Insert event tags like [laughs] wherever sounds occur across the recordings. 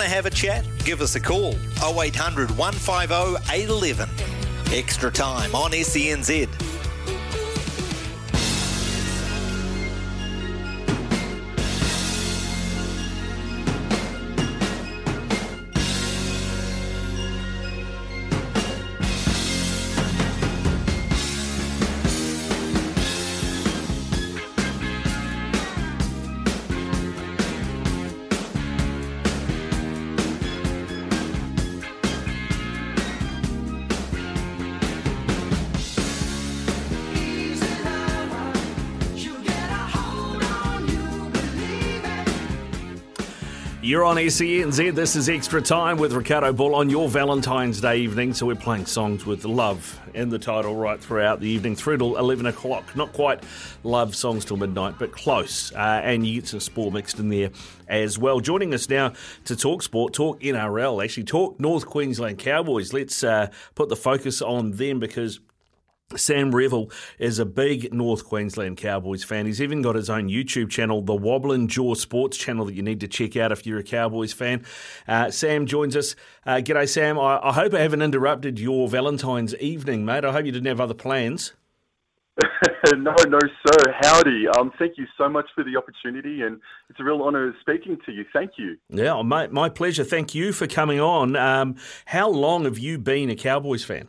Want to have a chat? Give us a call 0800 150 811. Extra time on SENZ. You're on SENZ. This is Extra Time with Ricardo Bull on your Valentine's Day evening. So we're playing songs with love in the title right throughout the evening through till 11 o'clock. Not quite love songs till midnight, but close. Uh, and you get some sport mixed in there as well. Joining us now to talk sport, talk NRL, actually talk North Queensland Cowboys. Let's uh, put the focus on them because Sam Revel is a big North Queensland Cowboys fan. He's even got his own YouTube channel, the Wobblin' Jaw Sports channel, that you need to check out if you're a Cowboys fan. Uh, Sam joins us. Uh, g'day, Sam. I, I, hope I haven't interrupted your Valentine's evening, mate. I hope you didn't have other plans. [laughs] no, no, sir. Howdy. Um, thank you so much for the opportunity, and it's a real honour speaking to you. Thank you. Yeah, my, my pleasure. Thank you for coming on. Um, how long have you been a Cowboys fan?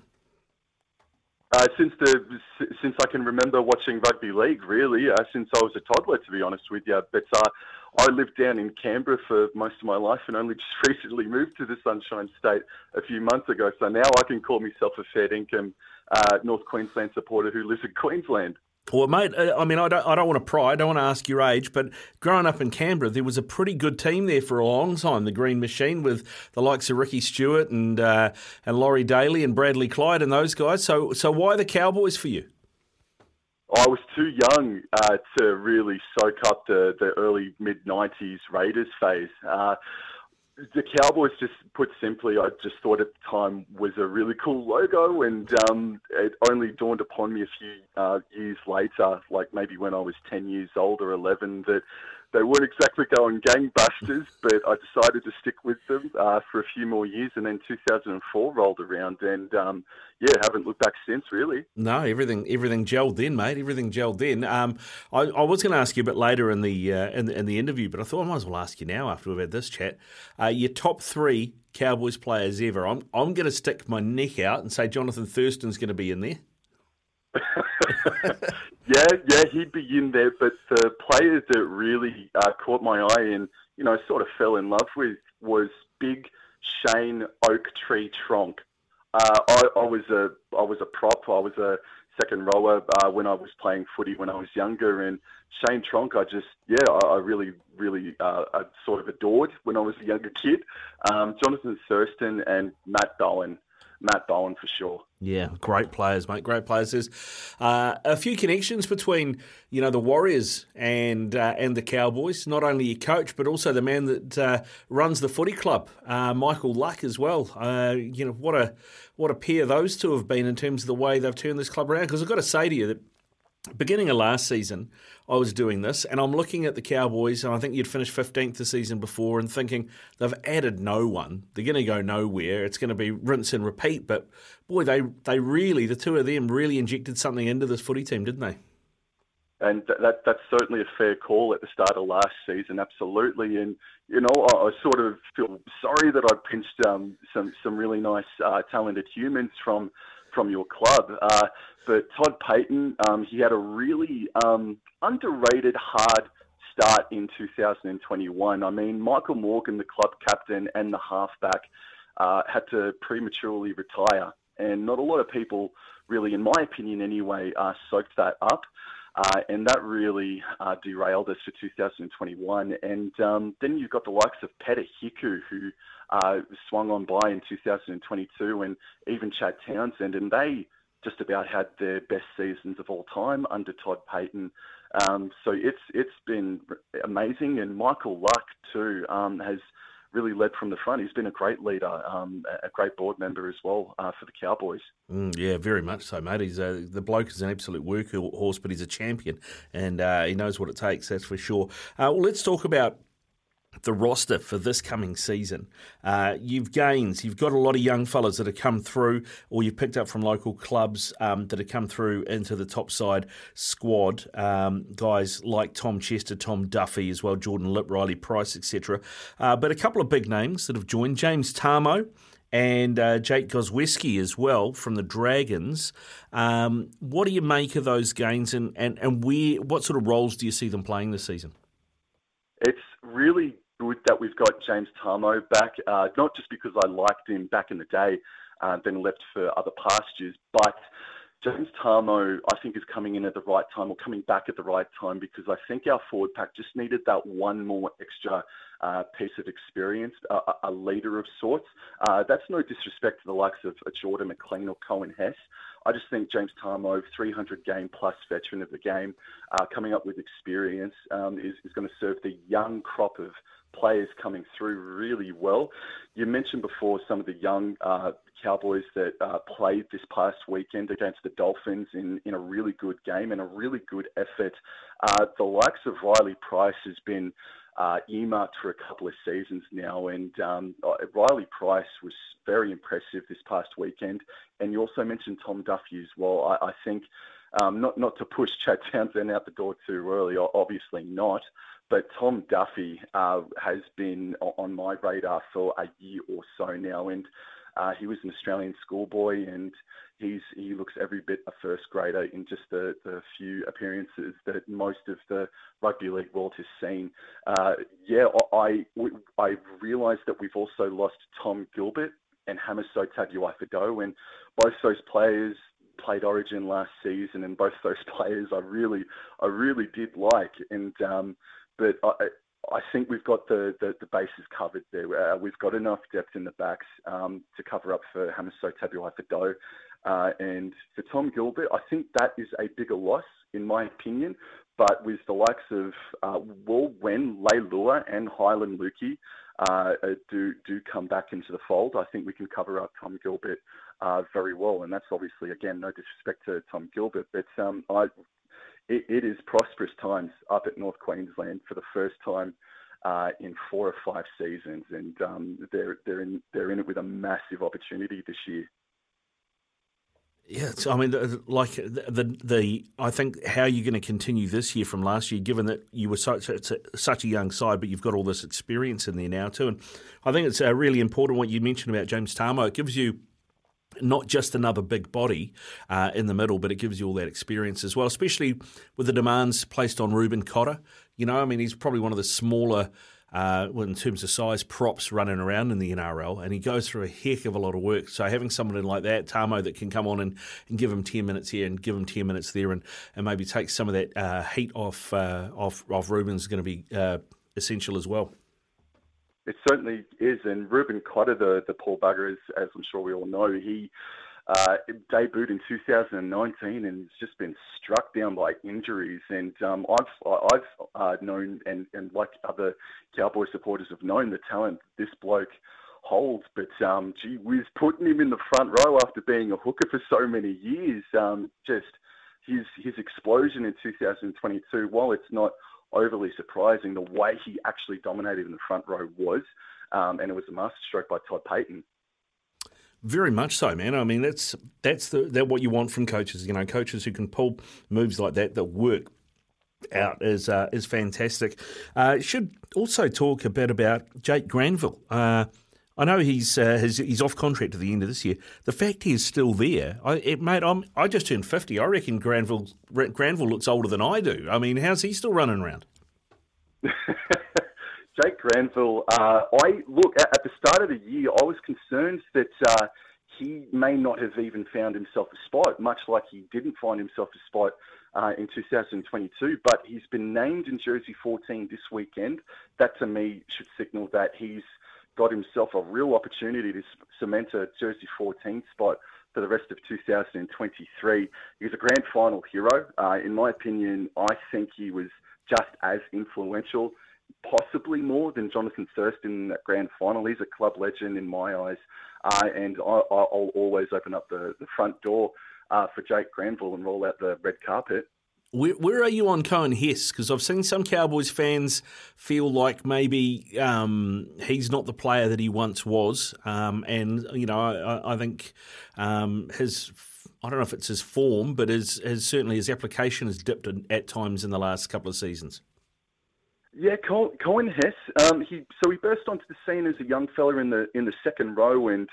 Uh, since the since I can remember watching rugby league, really, uh, since I was a toddler, to be honest with you. But uh, I lived down in Canberra for most of my life, and only [laughs] just recently moved to the Sunshine State a few months ago. So now I can call myself a fair income uh, North Queensland supporter who lives in Queensland. Well, mate, uh, I mean, I don't, I don't want to pry, I don't want to ask your age, but growing up in Canberra, there was a pretty good team there for a long time, the Green Machine, with the likes of Ricky Stewart and uh, and Laurie Daley and Bradley Clyde and those guys. So, so why the Cowboys for you? I was too young uh, to really soak up the, the early mid '90s Raiders phase. Uh, the Cowboys, just put simply, I just thought at the time was a really cool logo, and um, it only dawned upon me a few uh, years later, like maybe when I was 10 years old or 11, that they weren't exactly going gangbusters, but I decided to stick with them uh, for a few more years, and then 2004 rolled around, and um, yeah, haven't looked back since. Really, no, everything everything gelled then, mate. Everything gelled then. Um, I, I, was going to ask you a bit later in the, uh, in the, in the interview, but I thought I might as well ask you now after we've had this chat. Uh, your top three Cowboys players ever. I'm I'm going to stick my neck out and say Jonathan Thurston's going to be in there. [laughs] yeah, yeah, he'd be in there. But the players that really uh, caught my eye and you know sort of fell in love with was big Shane Oak Tree Tronc. Uh, I, I was a I was a prop. I was a second rower uh, when I was playing footy when I was younger, and Shane Tronc, I just yeah, I, I really really uh, I sort of adored when I was a younger kid. Um, Jonathan Thurston and Matt Bowen. Matt Bowen for sure. Yeah, great players, mate. Great players. There's uh, a few connections between you know the Warriors and uh, and the Cowboys. Not only your coach, but also the man that uh, runs the footy club, uh, Michael Luck, as well. Uh, you know what a what a pair those two have been in terms of the way they've turned this club around. Because I've got to say to you that beginning of last season, I was doing this, and I'm looking at the Cowboys, and I think you'd finished 15th the season before, and thinking they've added no one. They're going to go nowhere. It's going to be rinse and repeat. But boy, they they really, the two of them, really injected something into this footy team, didn't they? And that that's certainly a fair call at the start of last season, absolutely. And you know, I, I sort of feel sorry that I pinched um, some some really nice, uh, talented humans from from your club. Uh, but Todd Payten, um, he had a really um, underrated hard start in 2021. I mean, Michael Morgan, the club captain and the halfback, uh, had to prematurely retire, and not a lot of people, really, in my opinion anyway, uh, soaked that up. Uh, and that really uh, derailed us for 2021. And um, then you've got the likes of Peta Hiku, who uh, swung on by in 2022, and even Chad Townsend, and they just about had their best seasons of all time under Todd Payten. Um, so it's it's been amazing, and Michael Luck too um, has really led from the front. He's been a great leader, um, a great board member as well uh, for the Cowboys. Mm, yeah, very much so, mate. He's uh, the bloke is an absolute workhorse, but he's a champion, and uh, he knows what it takes. That's for sure. Uh, well, let's talk about the roster for this coming season. Uh, you've gains. You've got a lot of young fellas that have come through, or you've picked up from local clubs um, that have come through into the top side squad. Um, guys like Tom Chester, Tom Duffy as well, Jordan Lip, Riley Price, etc. Uh, but a couple of big names that have joined: James Tamou and uh, Jake Gosiewski as well from the Dragons. Um, what do you make of those gains, and, and, and where, what sort of roles do you see them playing this season? It's really good that we've got James Tamou back, uh, not just because I liked him back in the day, uh, then left for other pastures, but James Tamou, I think, is coming in at the right time or coming back at the right time because I think our forward pack just needed that one more extra uh, piece of experience, a, a leader of sorts. Uh, that's no disrespect to the likes of Jordan McLean or Coen Hess. I just think James Tamou, 300 game plus veteran of the game, uh, coming up with experience, um, is, is going to serve the young crop of players coming through really well. You mentioned before some of the young uh, Cowboys that uh, played this past weekend against the Dolphins in, in a really good game and a really good effort. Uh, the likes of Riley Price has been uh, earmarked for a couple of seasons now, and um, uh, Riley Price was very impressive this past weekend. And you also mentioned Tom Duffy as well. I, I think. Um, not not to push Chad Townsend out the door too early, obviously not. But Tom Duffy uh, has been on my radar for a year or so now, and uh, he was an Australian schoolboy, and he's he looks every bit a first grader in just the, the few appearances that most of the rugby league world has seen. Uh, yeah, I I realised that we've also lost Tom Gilbert and Hamiso Tabuai-Fidow, and both those players played Origin last season, and both those [laughs] players I really I really did like, and um, but I, I think we've got the, the, the bases covered there. Uh, we've got enough depth in the backs um, to cover up for Hamiso Tabuai-Fidow. Uh, and for Tom Gilbert, I think that is a bigger loss, in my opinion. But with the likes of uh, well, when Leilua and Heilum Luki uh, uh, do do come back into the fold, I think we can cover up Tom Gilbert uh, very well. And that's obviously, again, no disrespect to Tom Gilbert, but um, I it, it is prosperous times up at North Queensland for the first time uh, in four or five seasons, and um, they're they're in they're in it with a massive opportunity this year. Yeah, I mean, like the, the, the I think how you're going to continue this year from last year, given that you were such such a young side, but you've got all this experience in there now too, and I think it's uh, really important what you mentioned about James Tamou. It gives you not just another big body uh, in the middle, but it gives you all that experience as well, especially with the demands placed on Reuben Cotter. You know, I mean, he's probably one of the smaller, uh, in terms of size, props running around in the NRL, and he goes through a heck of a lot of work. So having someone like that, Tamou, that can come on and, and give him 10 minutes here and give him 10 minutes there and, and maybe take some of that uh, heat off, uh, off, off Reuben is going to be uh, essential as well. It certainly is. And Reuben Cotter, the, the poor bugger, as, as I'm sure we all know, he uh, debuted in 2019 and has just been struck down by injuries. And um, I've I've uh, known and, and like other Cowboy supporters have known the talent this bloke holds. But um, gee whiz, putting him in the front row after being a hooker for so many years, um, just his his explosion in 2022. While it's not overly surprising the way he actually dominated in the front row was, um, and it was a masterstroke by Todd Payten. Very much so, man. I mean, that's that's the that what you want from coaches. You know, coaches who can pull moves like that that work out is uh, is fantastic. Uh, should also talk a bit about Jake Granville. Uh, I know he's, uh, he's, he's off contract at the end of this year. The fact he's still there, I, it, mate, I'm, I just turned fifty. I reckon Granville Granville looks older than I do. I mean, how's he still running around? [laughs] Jake Granville, uh, I look at, at, the start of the year. I was concerned that uh, he may not have even found himself a spot, much like he didn't find himself a spot uh, in 2022, but he's been named in jersey 14 this weekend. That to me should signal that he's got himself a real opportunity to cement a jersey 14 spot for the rest of 2023. He's a grand final hero. Uh, in my opinion, I think he was just as influential, possibly more than Jonathan Thurston in that grand final. He's a club legend in my eyes, uh, and I, will always open up the, the front door uh, for Jake Granville and roll out the red carpet. Where, where, are you on Coen Hess? Because I've seen some Cowboys fans feel like maybe um, he's not the player that he once was, um, and you know I, I think um, his I don't know if it's his form, but his, his certainly his application has dipped in, at times in the last couple of seasons. Yeah, Coen Hess. Um, he so he burst onto the scene as a young fella in the in the second row, and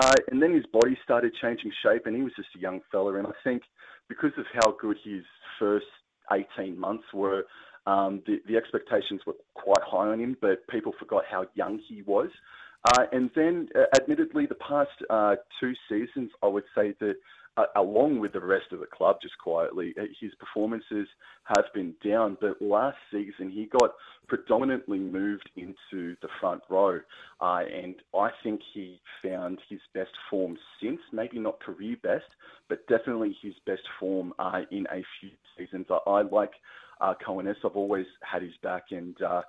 uh, and then his body started changing shape, and he was just a young fella. And I think because of how good his first 18 months were, um, the, the expectations were quite high on him, but people forgot how young he was. Uh, and then, uh, admittedly, the past uh, two seasons, I would say that uh, along with the rest of the club, just quietly, uh, his performances have been down. But last season, he got predominantly moved into the front row. Uh, and I think he found his best form since, maybe not career best, but definitely his best form uh, in a few seasons. I, I like uh, Coen Hess. I've always had his back, and uh,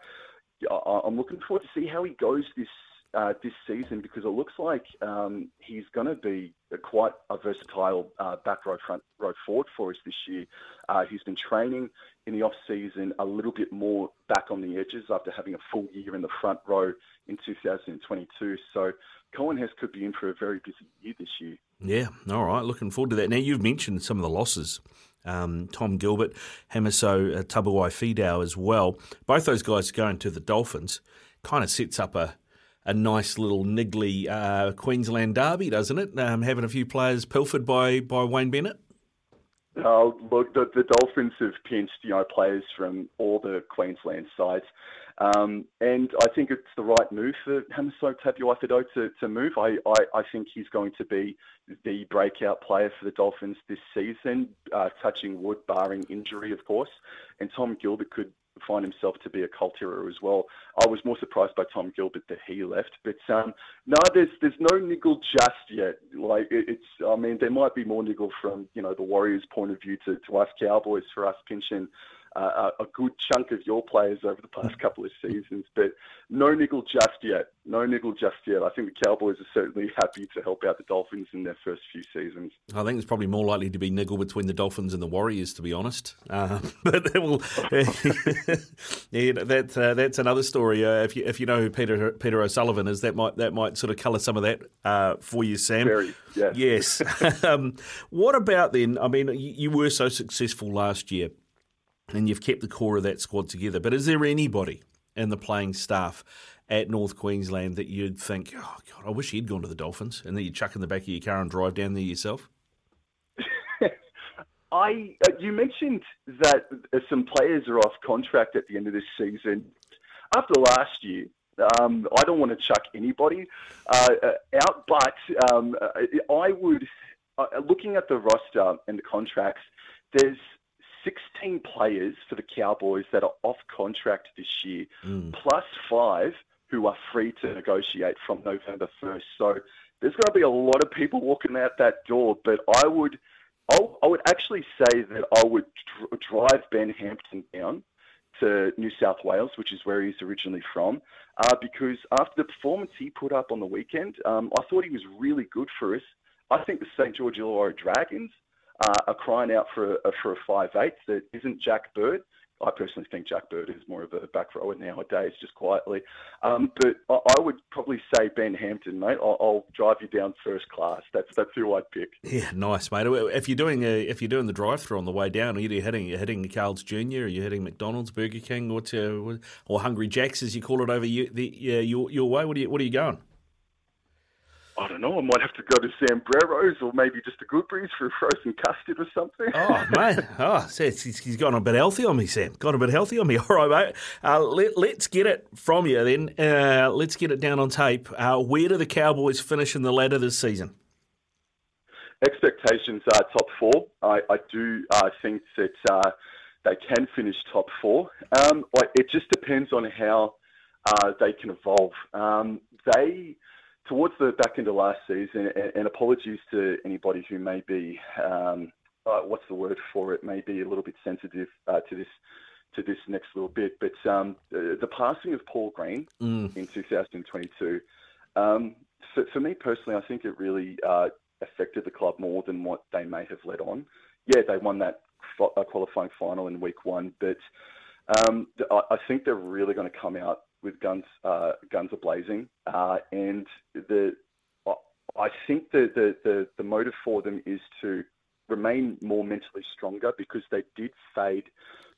I'm looking forward to see how he goes this uh, this season because it looks like um, he's going to be a quite a versatile uh, back row, front row forward for us this year. Uh, he's been training in the off season a little bit more back on the edges after having a full year in the front row in 2022. So Coen Hess could be in for a very busy year this year. Yeah, all right. Looking forward to that. Now you've mentioned some of the losses. Um, Tom Gilbert, Hamiso uh, Tabuai-Fidow as well. Both those guys going to the Dolphins kind of sets up a a nice little niggly uh, Queensland derby, doesn't it? Um, having a few players pilfered by, by Wayne Bennett. Oh, look, the, the Dolphins have pinched, you know, players from all the Queensland sides. Um, and I think it's the right move for Hamiso Tabuai-Fidow to, to move. I, I, I, think he's going to be the breakout player for the Dolphins this season, uh, touching wood, barring injury, of course. And Tom Gilbert could find himself to be a cult hero as well. I was more surprised by Tom Gilbert that he left, but um, no, there's there's no niggle just yet. Like it's, I mean, there might be more niggle from you know the Warriors' point of view to, to us Cowboys for us pinching uh, a good chunk of your players over the past couple of seasons. But no niggle just yet. No niggle just yet. I think the Cowboys are certainly happy to help out the Dolphins in their first few seasons. I think there's probably more likely to be niggle between the Dolphins and the Warriors, to be honest. Uh, [laughs] but will, [laughs] yeah, that uh, that's another story. Uh, if you if you know who Peter Peter O'Sullivan is, that might that might sort of colour some of that uh, for you, Sam. Very, yes. Yes. [laughs] um, what about then? I mean, you, you were so successful last year and you've kept the core of that squad together. But is there anybody in the playing staff at North Queensland that you'd think, oh God, I wish he'd gone to the Dolphins, and then you chuck in the back of your car and drive down there yourself? [laughs] I uh, you mentioned that uh, some players are off contract at the end of this season. After last year, um, I don't want to chuck anybody uh, uh out, but um, uh, I would, uh, looking at the roster and the contracts, there's 16 players for the Cowboys that are off contract this year, mm. plus five who are free to negotiate from November 1st. So there's going to be a lot of people walking out that door, but I would. I would actually say that I would drive Ben Hampton down to New South Wales, which is where he's originally from, uh, because after the performance he put up on the weekend, um, I thought he was really good for us. I think the St George Illawarra Dragons uh, are crying out for a, for a five eight that isn't Jack Bird. I personally think Jack Bird is more of a back rower nowadays, just quietly. Um, but I, I, would probably say Ben Hampton, mate. I'll, I'll, drive you down first class. That's that's who I'd pick. Yeah, nice, mate. If you're doing a, if you're doing the drive through on the way down, are you hitting you're hitting Carl's Jr. Are you hitting McDonald's, Burger King, or to, or Hungry Jacks as you call it over you, the, yeah, your your way? What are you what are you going? I don't know. I might have to go to Zambrero's or maybe just a Goodberry's for a frozen custard or something. Oh, [laughs] mate. Oh, he's, he's gone a bit healthy on me, Sam. Got a bit healthy on me. [laughs] All right, mate. Uh, let, us get it from you then. Uh, let's get it down on tape. Uh, where do the Cowboys finish in the ladder this season? expectations are top four. I, I do uh, think that uh, they can finish top four. Um, it just depends on how uh, they can evolve. Um, they towards the back end of last season, and, and apologies to anybody who may be um, uh, what's the word for it, may be a little bit sensitive uh, to this to this next little bit, but um, the, the, passing of Paul Green mm. in 2022. Um, for, for, me personally, I think it really uh, affected the club more than what they may have let on. Yeah, they won that uh, qualifying final in week one, but um, I think they're really going to come out with guns uh, guns a blazing, uh, and the I think the, the, the the motive for them is to remain more mentally stronger because they did fade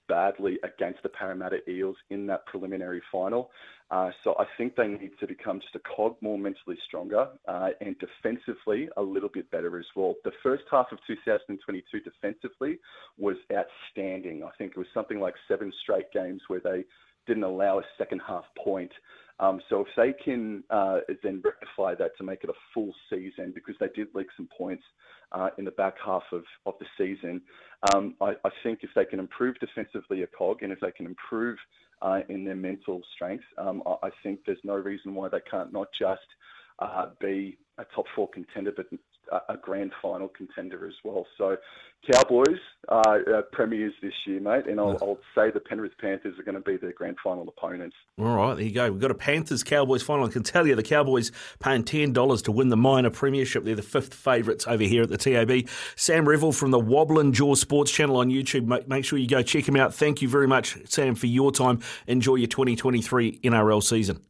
badly against the Parramatta Eels in that preliminary final. Uh, so I think they need to become just a cog more mentally stronger uh, and defensively a little bit better as well. The first half of 2022 defensively was outstanding. I think it was something like seven straight games where they didn't allow a second half point. Um, so if they can uh, then rectify that to make it a full season, because they did leak some points uh, in the back half of, of the season, um, I, I, think if they can improve defensively a cog and if they can improve uh, in their mental strength, um, I, I, think there's no reason why they can't not just uh, be a top four contender, but a grand final contender as well. So, Cowboys uh, uh, premiers this year, mate, and I'll, I'll, say the Penrith Panthers are going to be their grand final opponents. All right, there you go. We've got a Panthers Cowboys final. I can tell you the Cowboys paying ten dollars to win the minor premiership. They're the fifth favourites over here at the TAB. Sam Revel from the Wobbling Jaw Sports channel on YouTube. Make, Make sure you go check him out. Thank you very much, Sam, for your time. Enjoy your 2023 NRL season.